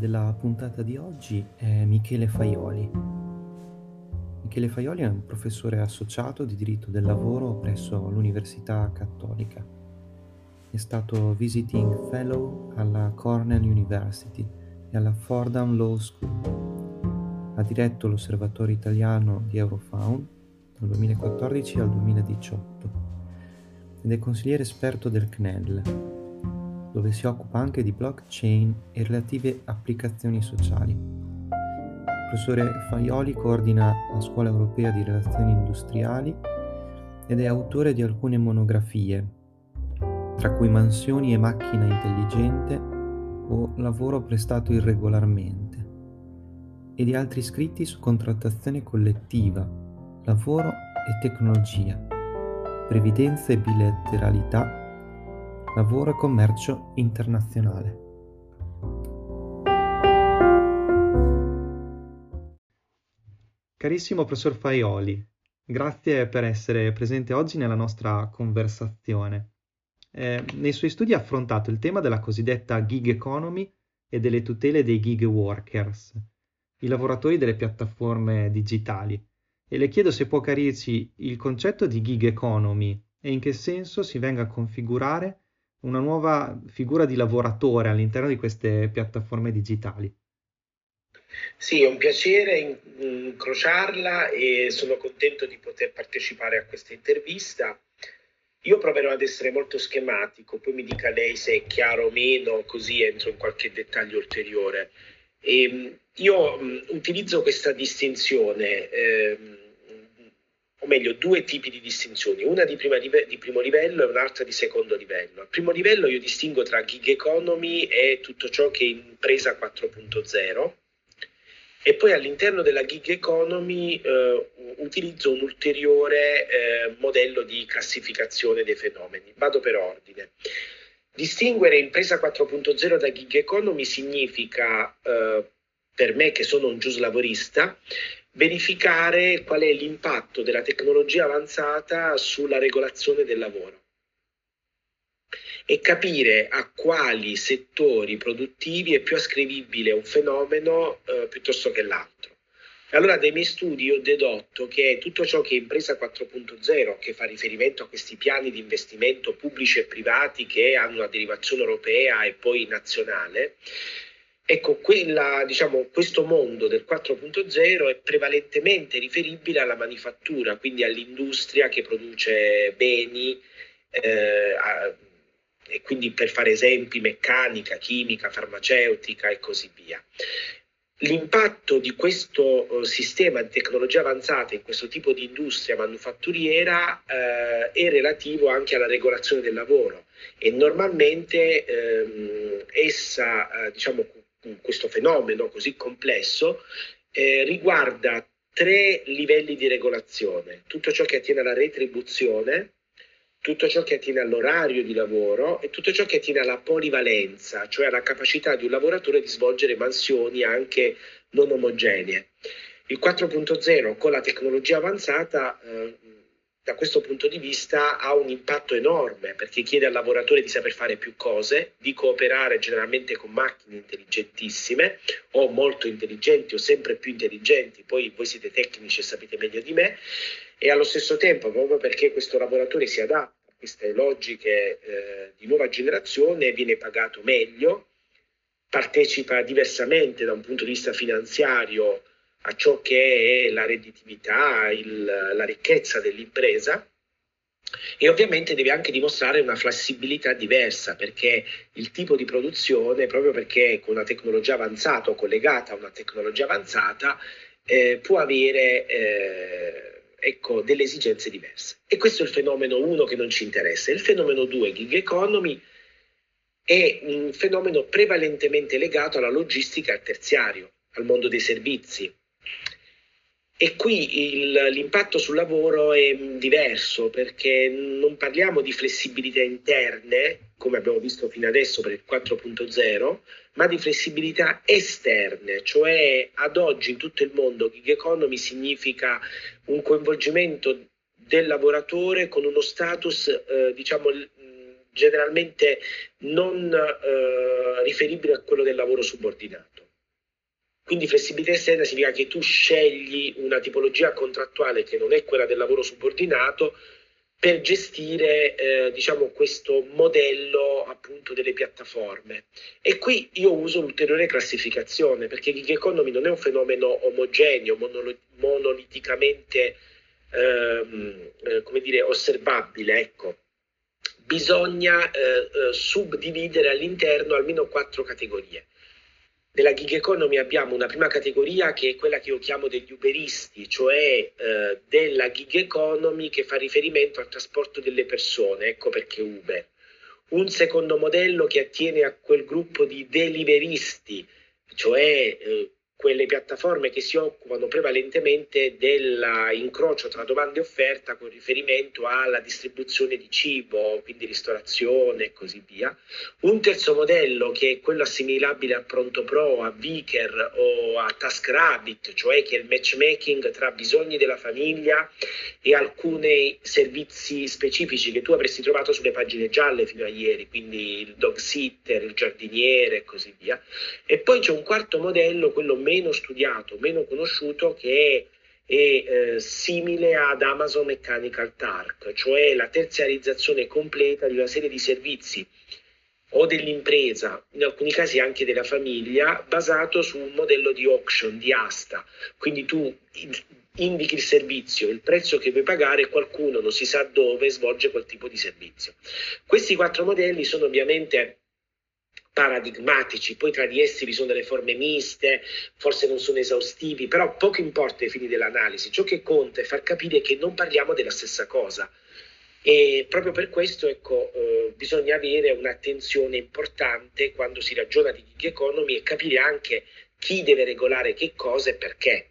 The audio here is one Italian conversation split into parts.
Della puntata di oggi è Michele Faioli. Michele Faioli è un professore associato di diritto del lavoro presso l'Università Cattolica. È stato visiting fellow alla Cornell University e alla Fordham Law School. Ha diretto l'Osservatorio Italiano di Eurofound dal 2014 al 2018 ed è consigliere esperto del CNEL, dove si occupa anche di blockchain e relative applicazioni sociali. Il professore Faioli coordina la Scuola Europea di Relazioni Industriali ed è autore di alcune monografie, tra cui Mansioni e macchina intelligente o Lavoro prestato irregolarmente, e di altri scritti su contrattazione collettiva, lavoro e tecnologia, previdenza e bilateralità lavoro e commercio internazionale. Carissimo professor Faioli, grazie per essere presente oggi nella nostra conversazione. Eh, nei suoi studi ha affrontato il tema della cosiddetta gig economy e delle tutele dei gig workers, i lavoratori delle piattaforme digitali, e le chiedo se può chiarirci il concetto di gig economy e in che senso si venga a configurare una nuova figura di lavoratore all'interno di queste piattaforme digitali. Sì, è un piacere incrociarla e sono contento di poter partecipare a questa intervista. Io proverò ad essere molto schematico, poi mi dica lei se è chiaro o meno, così entro in qualche dettaglio ulteriore. E ehm, io utilizzo questa distinzione. Ehm, o meglio due tipi di distinzioni, una di, live- di, primo livello e un'altra di secondo livello. Al primo livello io distingo tra gig economy e tutto ciò che è impresa 4.0 e poi all'interno della gig economy eh, utilizzo un ulteriore eh, modello di classificazione dei fenomeni. Vado per ordine. Distinguere impresa 4.0 da gig economy significa, eh, per me che sono un giuslavorista, verificare qual è l'impatto della tecnologia avanzata sulla regolazione del lavoro e capire a quali settori produttivi è più ascrivibile un fenomeno eh, piuttosto che l'altro. Allora dai miei studi ho dedotto che tutto ciò che è impresa 4.0, che fa riferimento a questi piani di investimento pubblici e privati che hanno una derivazione europea e poi nazionale, Ecco, quella, diciamo, questo mondo del 4.0 è prevalentemente riferibile alla manifattura, quindi all'industria che produce beni, eh, a, e quindi per fare esempi meccanica, chimica, farmaceutica e così via. L'impatto di questo eh, sistema di tecnologia avanzata in questo tipo di industria manufatturiera eh, è relativo anche alla regolazione del lavoro e normalmente ehm, essa eh, diciamo, questo fenomeno così complesso eh, riguarda tre livelli di regolazione, tutto ciò che attiene alla retribuzione, tutto ciò che attiene all'orario di lavoro e tutto ciò che attiene alla polivalenza, cioè alla capacità di un lavoratore di svolgere mansioni anche non omogenee. Il 4.0 con la tecnologia avanzata eh, da questo punto di vista ha un impatto enorme perché chiede al lavoratore di saper fare più cose, di cooperare generalmente con macchine intelligentissime o molto intelligenti o sempre più intelligenti, poi voi siete tecnici e sapete meglio di me, e allo stesso tempo, proprio perché questo lavoratore si adatta a queste logiche eh, di nuova generazione, viene pagato meglio, partecipa diversamente da un punto di vista finanziario a ciò che è la redditività, il, la ricchezza dell'impresa e ovviamente deve anche dimostrare una flessibilità diversa perché il tipo di produzione, proprio perché con una tecnologia avanzata o collegata a una tecnologia avanzata, eh, può avere eh, ecco, delle esigenze diverse. E questo è il fenomeno 1 che non ci interessa. Il fenomeno 2, gig economy, è un fenomeno prevalentemente legato alla logistica al terziario, al mondo dei servizi, e qui il, l'impatto sul lavoro è diverso perché non parliamo di flessibilità interne, come abbiamo visto fino adesso per il 4.0, ma di flessibilità esterne, cioè ad oggi in tutto il mondo gig economy significa un coinvolgimento del lavoratore con uno status eh, diciamo generalmente non eh, riferibile a quello del lavoro subordinato. Quindi flessibilità esterna significa che tu scegli una tipologia contrattuale che non è quella del lavoro subordinato per gestire eh, diciamo, questo modello appunto delle piattaforme. E qui io uso l'ulteriore classificazione perché gig economy non è un fenomeno omogeneo, monolo- monoliticamente ehm, eh, come dire, osservabile. Ecco. Bisogna eh, eh subdividere all'interno almeno quattro categorie. Nella gig economy abbiamo una prima categoria che è quella che io chiamo degli uberisti, cioè eh, della gig economy che fa riferimento al trasporto delle persone, ecco perché Uber. Un secondo modello che attiene a quel gruppo di deliveristi, cioè eh, quelle piattaforme che si occupano prevalentemente dell'incrocio tra domanda e offerta con riferimento alla distribuzione di cibo, quindi ristorazione e così via. Un terzo modello che è quello assimilabile a Pronto Pro, a Vicker o a TaskRabbit, cioè che è il matchmaking tra bisogni della famiglia e alcuni servizi specifici che tu avresti trovato sulle pagine gialle fino a ieri, quindi il dog sitter, il giardiniere e così via. E poi c'è un quarto modello, quello meno studiato, meno conosciuto, che è, è eh, simile ad Amazon Mechanical Turk, cioè la terziarizzazione completa di una serie di servizi o dell'impresa, in alcuni casi anche della famiglia, basato su un modello di auction, di asta. Quindi tu indichi il servizio, il prezzo che vuoi pagare qualcuno non si sa dove svolge quel tipo di servizio. Questi quattro modelli sono ovviamente paradigmatici, poi tra di essi vi sono delle forme miste, forse non sono esaustivi, però poco importa ai fini dell'analisi, ciò che conta è far capire che non parliamo della stessa cosa. E proprio per questo ecco, eh, bisogna avere un'attenzione importante quando si ragiona di gig economy e capire anche chi deve regolare che cosa e perché.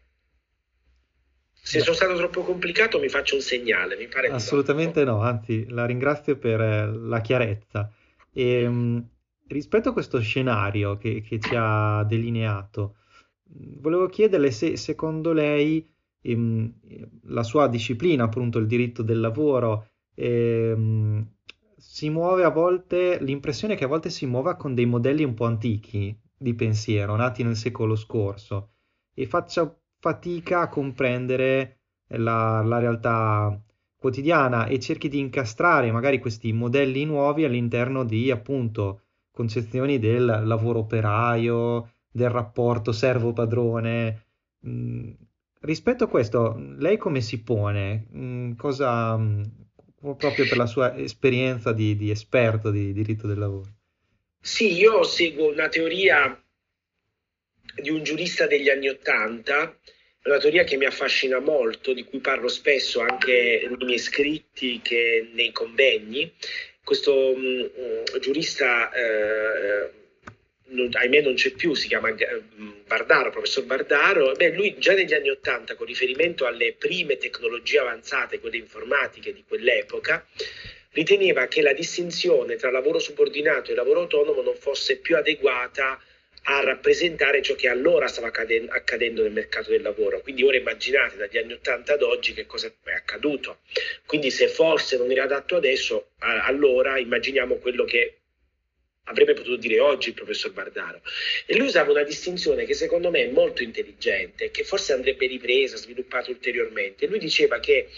Se sono stato troppo complicato mi faccio un segnale, mi pare Assolutamente no, anzi la ringrazio per eh, la chiarezza. E, ehm, rispetto a questo scenario che, che ci ha delineato, volevo chiederle se secondo lei ehm, la sua disciplina, appunto il diritto del lavoro, ehm, si muove a volte, l'impressione è che a volte si muova con dei modelli un po' antichi di pensiero, nati nel secolo scorso, e faccia fatica a comprendere la, la realtà quotidiana e cerchi di incastrare magari questi modelli nuovi all'interno di appunto concezioni del lavoro operaio, del rapporto servo-padrone. Mm, rispetto a questo, lei come si pone? Mm, cosa, mm, proprio per la sua esperienza di, di esperto di diritto del lavoro? Sì, io seguo una teoria di un giurista degli anni Ottanta, una teoria che mi affascina molto, di cui parlo spesso anche nei miei scritti che nei convegni, questo mh, mm, mm, giurista, eh, non, ahimè non c'è più, si chiama eh, Bardaro, professor Bardaro, beh, lui già negli anni Ottanta, con riferimento alle prime tecnologie avanzate, quelle informatiche di quell'epoca, riteneva che la distinzione tra lavoro subordinato e lavoro autonomo non fosse più adeguata a rappresentare ciò che allora stava accadendo nel mercato del lavoro. Quindi ora immaginate dagli anni 80 ad oggi che cosa è accaduto. Quindi se forse non era adatto adesso, allora immaginiamo quello che avrebbe potuto dire oggi il professor Bardaro. E lui usava una distinzione che secondo me è molto intelligente, che forse andrebbe ripresa, sviluppata ulteriormente. Lui diceva che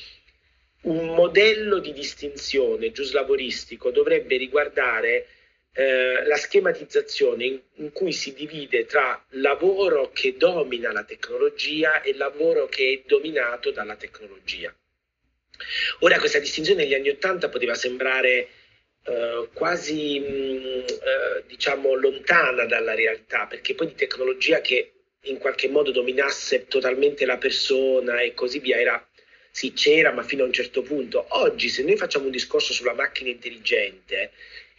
un modello di distinzione giuslavoristico dovrebbe riguardare eh, la schematizzazione in, in, cui si divide tra lavoro che domina la tecnologia e lavoro che è dominato dalla tecnologia. Ora questa distinzione negli anni Ottanta poteva sembrare eh, quasi mh, mm, eh, diciamo lontana dalla realtà, perché poi di tecnologia che in qualche modo dominasse totalmente la persona e così via era sì, c'era, ma fino a un certo punto. Oggi, se noi facciamo un discorso sulla macchina intelligente,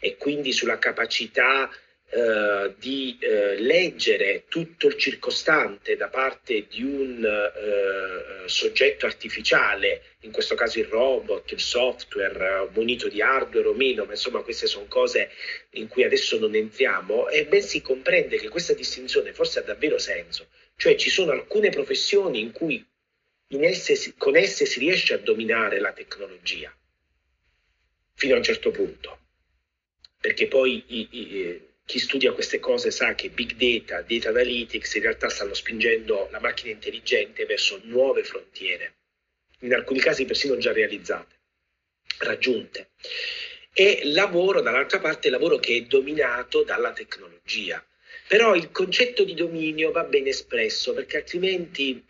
e quindi sulla capacità eh, di eh, leggere tutto il circostante da parte di un eh, soggetto artificiale, in questo caso il robot, il software, munito di hardware o meno, ma insomma queste sono cose in cui adesso non entriamo, e ben si comprende che questa distinzione forse ha davvero senso, cioè ci sono alcune professioni in cui in esse, con esse si riesce a dominare la tecnologia fino a un certo punto perché poi i, i, chi studia queste cose sa che big data, data analytics in realtà stanno spingendo la macchina intelligente verso nuove frontiere, in alcuni casi persino già realizzate, raggiunte. E lavoro, dall'altra parte, lavoro che è dominato dalla tecnologia. Però il concetto di dominio va ben espresso, perché altrimenti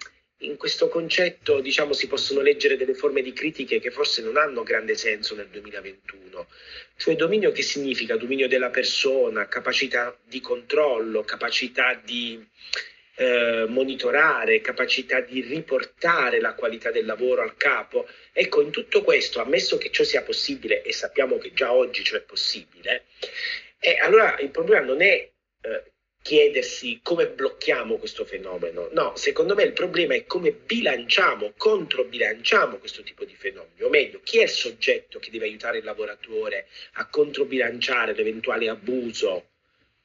in questo concetto diciamo, si possono leggere delle forme di critiche che forse non hanno grande senso nel 2021. Cioè dominio che significa? Dominio della persona, capacità di controllo, capacità di eh, monitorare, capacità di riportare la qualità del lavoro al capo. Ecco, in tutto questo, ammesso che ciò sia possibile, e sappiamo che già oggi ciò è possibile, eh, allora il problema non è eh, chiedersi come blocchiamo questo fenomeno. No, secondo me il problema è come bilanciamo, controbilanciamo questo tipo di fenomeni, o meglio, chi è il soggetto che deve aiutare il lavoratore a controbilanciare l'eventuale abuso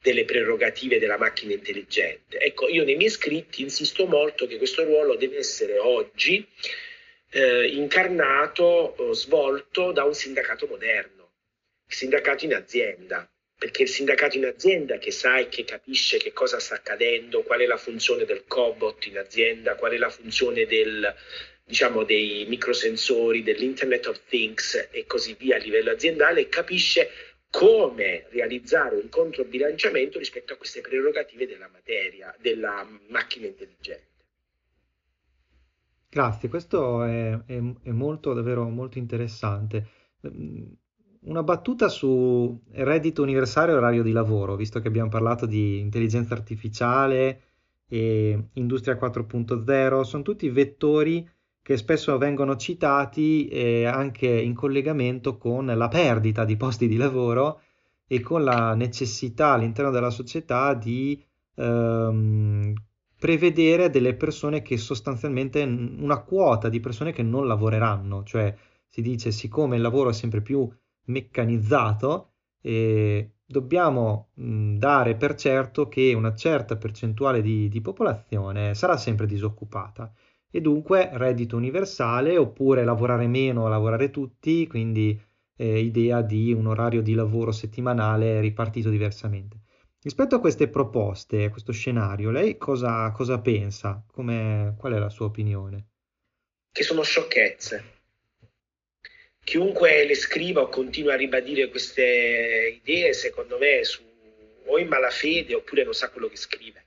delle prerogative della macchina intelligente. Ecco, io nei miei scritti insisto molto che questo ruolo deve essere oggi eh, incarnato, o svolto da un sindacato moderno, il sindacato in azienda perché il sindacato in azienda che sa e che capisce che cosa sta accadendo, qual è la funzione del cobot in azienda, qual è la funzione del, diciamo, dei microsensori, dell'Internet of Things e così via a livello aziendale, capisce come realizzare un controbilanciamento rispetto a queste prerogative della materia, della macchina intelligente. Grazie, questo è, è, è molto, davvero molto interessante una battuta su reddito universale e orario di lavoro, visto che abbiamo parlato di intelligenza artificiale e industria 4.0, sono tutti vettori che spesso vengono citati eh, anche in collegamento con la perdita di posti di lavoro e con la necessità all'interno della società di ehm, prevedere delle persone che sostanzialmente una quota di persone che non lavoreranno, cioè si dice siccome il lavoro è sempre più meccanizzato e dobbiamo dare per certo che una certa percentuale di, di popolazione sarà sempre disoccupata e dunque reddito universale oppure lavorare meno lavorare tutti, quindi eh, idea di un orario di lavoro settimanale ripartito diversamente. Rispetto a queste proposte, a questo scenario, lei cosa, cosa pensa? Come, qual è la sua opinione? Che sono sciocchezze chiunque le scriva o continua a ribadire queste idee, secondo me, su, o in malafede oppure non sa quello che scrive.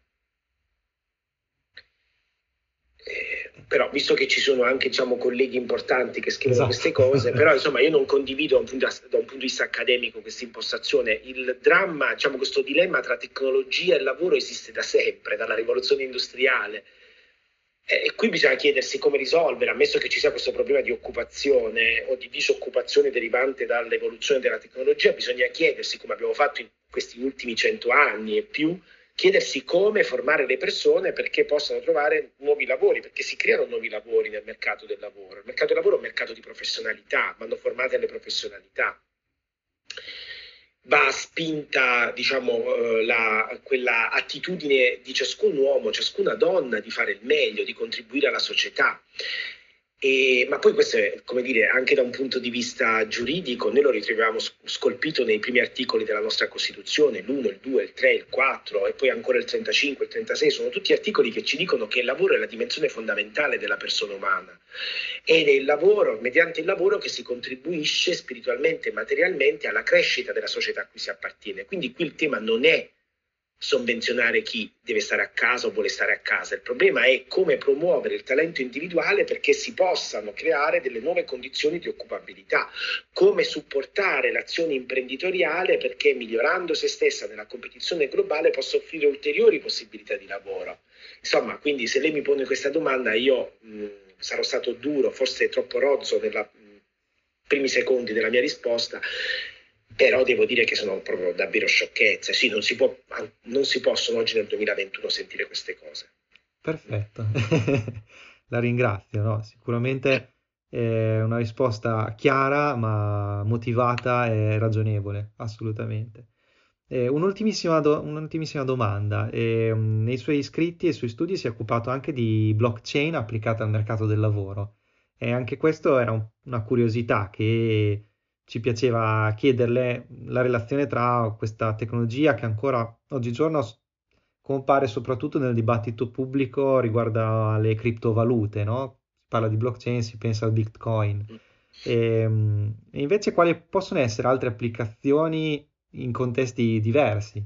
Eh, però, visto che ci sono anche diciamo, colleghi importanti che scrivono esatto. queste cose, però insomma io non condivido da un punto, da un punto di vista accademico questa impostazione. Il dramma, diciamo, questo dilemma tra tecnologia e lavoro esiste da sempre, dalla rivoluzione industriale e qui bisogna chiedersi come risolvere, ammesso che ci sia questo problema di occupazione o di disoccupazione derivante dall'evoluzione della tecnologia, bisogna chiedersi, come abbiamo fatto in questi ultimi cento anni e più, chiedersi come formare le persone perché possano trovare nuovi lavori, perché si creano nuovi lavori nel mercato del lavoro. Il mercato del lavoro è un mercato di professionalità, vanno formate le professionalità va spinta diciamo, eh, la, quella attitudine di ciascun uomo, ciascuna donna di fare il meglio, di contribuire alla società. E, ma poi questo è, come dire, anche da un punto di vista giuridico, noi lo ritroviamo scolpito nei primi articoli della nostra Costituzione, l'1, il 2, il 3, il 4 e poi ancora il 35, il 36, sono tutti articoli che ci dicono che il lavoro è la dimensione fondamentale della persona umana ed è il lavoro, mediante il lavoro che si contribuisce spiritualmente e materialmente alla crescita della società a cui si appartiene. Quindi qui il tema non è sovvenzionare chi deve stare a casa o vuole stare a casa. Il problema è come promuovere il talento individuale perché si possano creare delle nuove condizioni di occupabilità, come supportare l'azione imprenditoriale perché migliorando se stessa nella competizione globale possa offrire ulteriori possibilità di lavoro. Insomma, quindi se lei mi pone questa domanda io mh, sarò stato duro, forse troppo rozzo nei primi secondi della mia risposta, però devo dire che sono proprio davvero sciocchezze. Sì, non si, può, non si possono oggi nel 2021 sentire queste cose. Perfetto, la ringrazio. No? Sicuramente è una risposta chiara, ma motivata e ragionevole, assolutamente. Eh, un'ultimissima, do- un'ultimissima, domanda. Eh, nei suoi scritti e sui studi si è occupato anche di blockchain applicata al mercato del lavoro. E anche questo era un- una curiosità che ci piaceva chiederle la relazione tra questa tecnologia che ancora oggigiorno compare soprattutto nel dibattito pubblico riguardo alle criptovalute, no? Si parla di blockchain, si pensa al Bitcoin. E, ehm, e invece quali possono essere altre applicazioni in contesti diversi?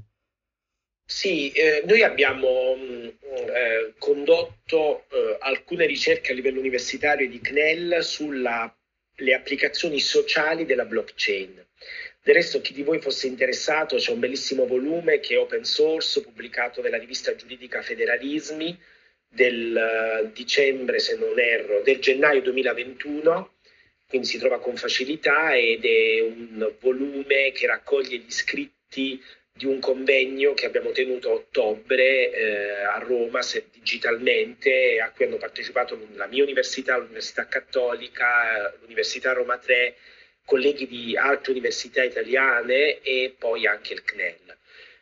Sì, eh, noi abbiamo mh, eh, condotto eh, alcune ricerche a livello universitario di CNEL sulle applicazioni sociali della blockchain. Del resto, chi di voi fosse interessato, c'è un bellissimo volume che è open source, pubblicato nella rivista giuridica Federalismi del uh, dicembre, se non erro, del gennaio 2021, quindi si trova con facilità ed è un volume che raccoglie gli scritti di un convegno che abbiamo tenuto a ottobre eh, a Roma se, digitalmente, a cui hanno partecipato la mia università, l'Università Cattolica, l'Università Roma 3, colleghi di altre università italiane e poi anche il CNEL.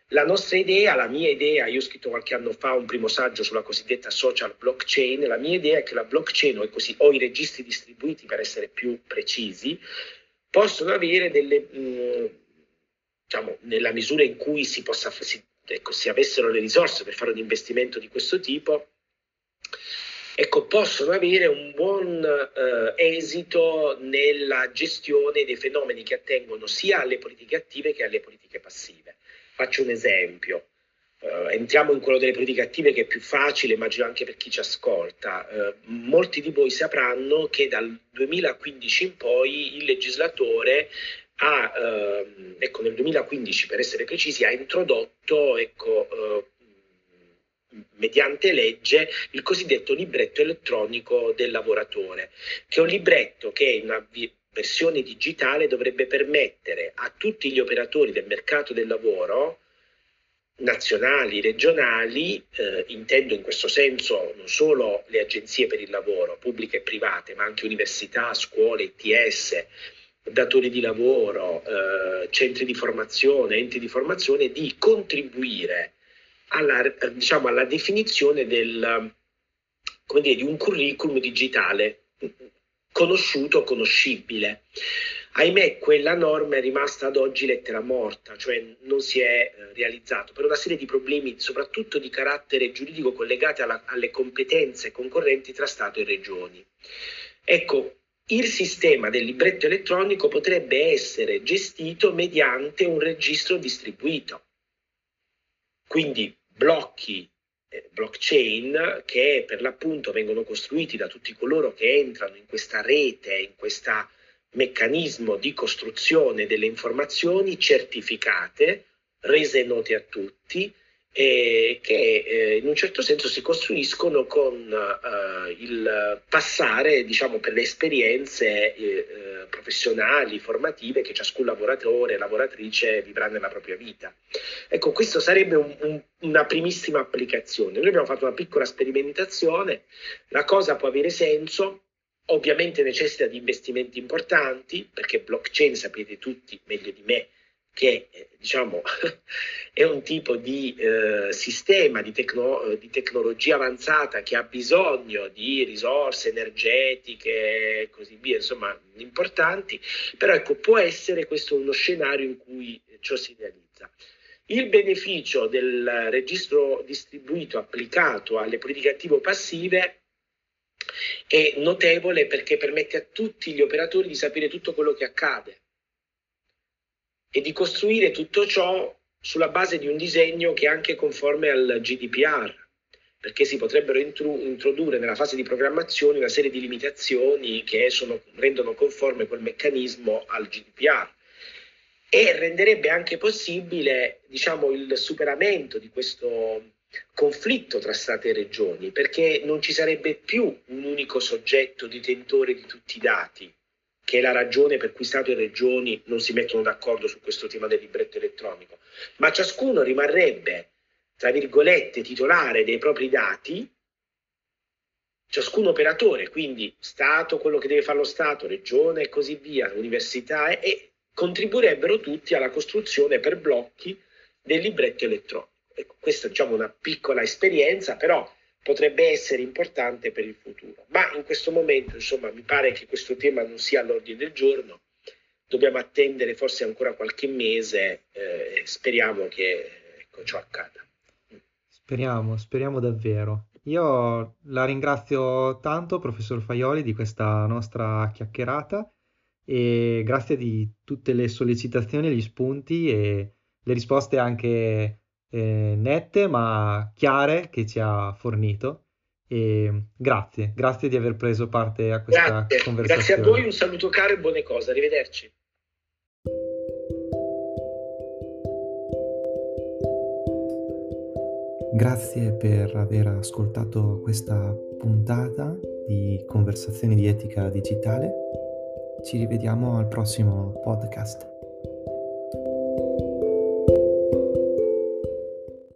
La nostra idea, la mia idea, io ho scritto qualche anno fa un primo saggio sulla cosiddetta social blockchain, la mia idea è che la blockchain o, così, o i registri distribuiti per essere più precisi possono avere delle... Mh, diciamo, nella misura in cui si, possa, si, ecco, si avessero le risorse per fare un investimento di questo tipo, ecco, possono avere un buon eh, esito nella gestione dei fenomeni che attengono sia alle politiche attive che alle politiche passive. Faccio un esempio. Uh, entriamo in quello delle politiche attive che è più facile, immagino anche per chi ci ascolta. Uh, molti di voi sapranno che dal 2015 in poi il legislatore ha, ehm, ecco, nel 2015 per essere precisi, ha introdotto ecco, eh, mediante legge il cosiddetto libretto elettronico del lavoratore, che è un libretto che in una versione digitale dovrebbe permettere a tutti gli operatori del mercato del lavoro nazionali, regionali, eh, intendo in questo senso non solo le agenzie per il lavoro, pubbliche e private, ma anche università, scuole, ITS, datori di lavoro, eh, centri di formazione, enti di formazione, di contribuire alla, diciamo, alla definizione del, dire, di un curriculum digitale conosciuto, conoscibile. Ahimè, quella norma è rimasta ad oggi lettera morta, cioè non si è eh, realizzato per una serie di problemi, soprattutto di carattere giuridico, collegati alla, alle competenze concorrenti tra Stato e Regioni. Ecco, il sistema del libretto elettronico potrebbe essere gestito mediante un registro distribuito. Quindi blocchi eh, blockchain che per l'appunto vengono costruiti da tutti coloro che entrano in questa rete, in questo meccanismo di costruzione delle informazioni certificate, rese note a tutti, eh, che eh, in un certo senso si costruiscono con eh, il passare diciamo, per le esperienze eh, eh, professionali, formative che ciascun lavoratore e lavoratrice vivrà nella propria vita. Ecco, questo sarebbe un, un, una primissima applicazione. Noi abbiamo fatto una piccola sperimentazione, la cosa può avere senso, ovviamente necessita di investimenti importanti, perché blockchain sapete tutti meglio di me che eh, diciamo, è un tipo di eh, sistema di, tecno- di, tecnologia avanzata che ha bisogno di risorse energetiche e così via, insomma, importanti, però ecco, può essere questo uno scenario in cui ciò si realizza. Il beneficio del registro distribuito applicato alle politiche attivo-passive è notevole perché permette a tutti gli operatori di sapere tutto quello che accade e di costruire tutto ciò sulla base di un disegno che è anche conforme al GDPR, perché si potrebbero introdurre nella fase di programmazione una serie di limitazioni che sono, rendono conforme quel meccanismo al GDPR e renderebbe anche possibile diciamo, il superamento di questo conflitto tra Stati e regioni, perché non ci sarebbe più un unico soggetto detentore di tutti i dati, che è la ragione per cui Stato e Regioni non si mettono d'accordo su questo tema del libretto elettronico, ma ciascuno rimarrebbe, tra virgolette, titolare dei propri dati, ciascun operatore, quindi Stato, quello che deve fare lo Stato, Regione e così via, università, e, contribuirebbero tutti alla costruzione per blocchi del libretto elettronico. Ecco, questa è diciamo, una piccola esperienza, però potrebbe essere importante per il futuro. Ma in questo momento, insomma, mi pare che questo tema non sia all'ordine del giorno. dobbiamo attendere forse ancora qualche mese eh, speriamo che ecco, ciò accada. Speriamo, speriamo davvero. Io la ringrazio tanto, professor Faioli, di questa nostra chiacchierata e grazie di tutte le sollecitazioni, gli spunti e le risposte anche eh, nette ma chiare che ci ha fornito. E grazie, grazie di aver preso parte a questa grazie. conversazione. Grazie a voi, un saluto caro e buone cose, arrivederci. Grazie per aver ascoltato questa puntata di Conversazioni di etica digitale. Ci rivediamo al prossimo podcast.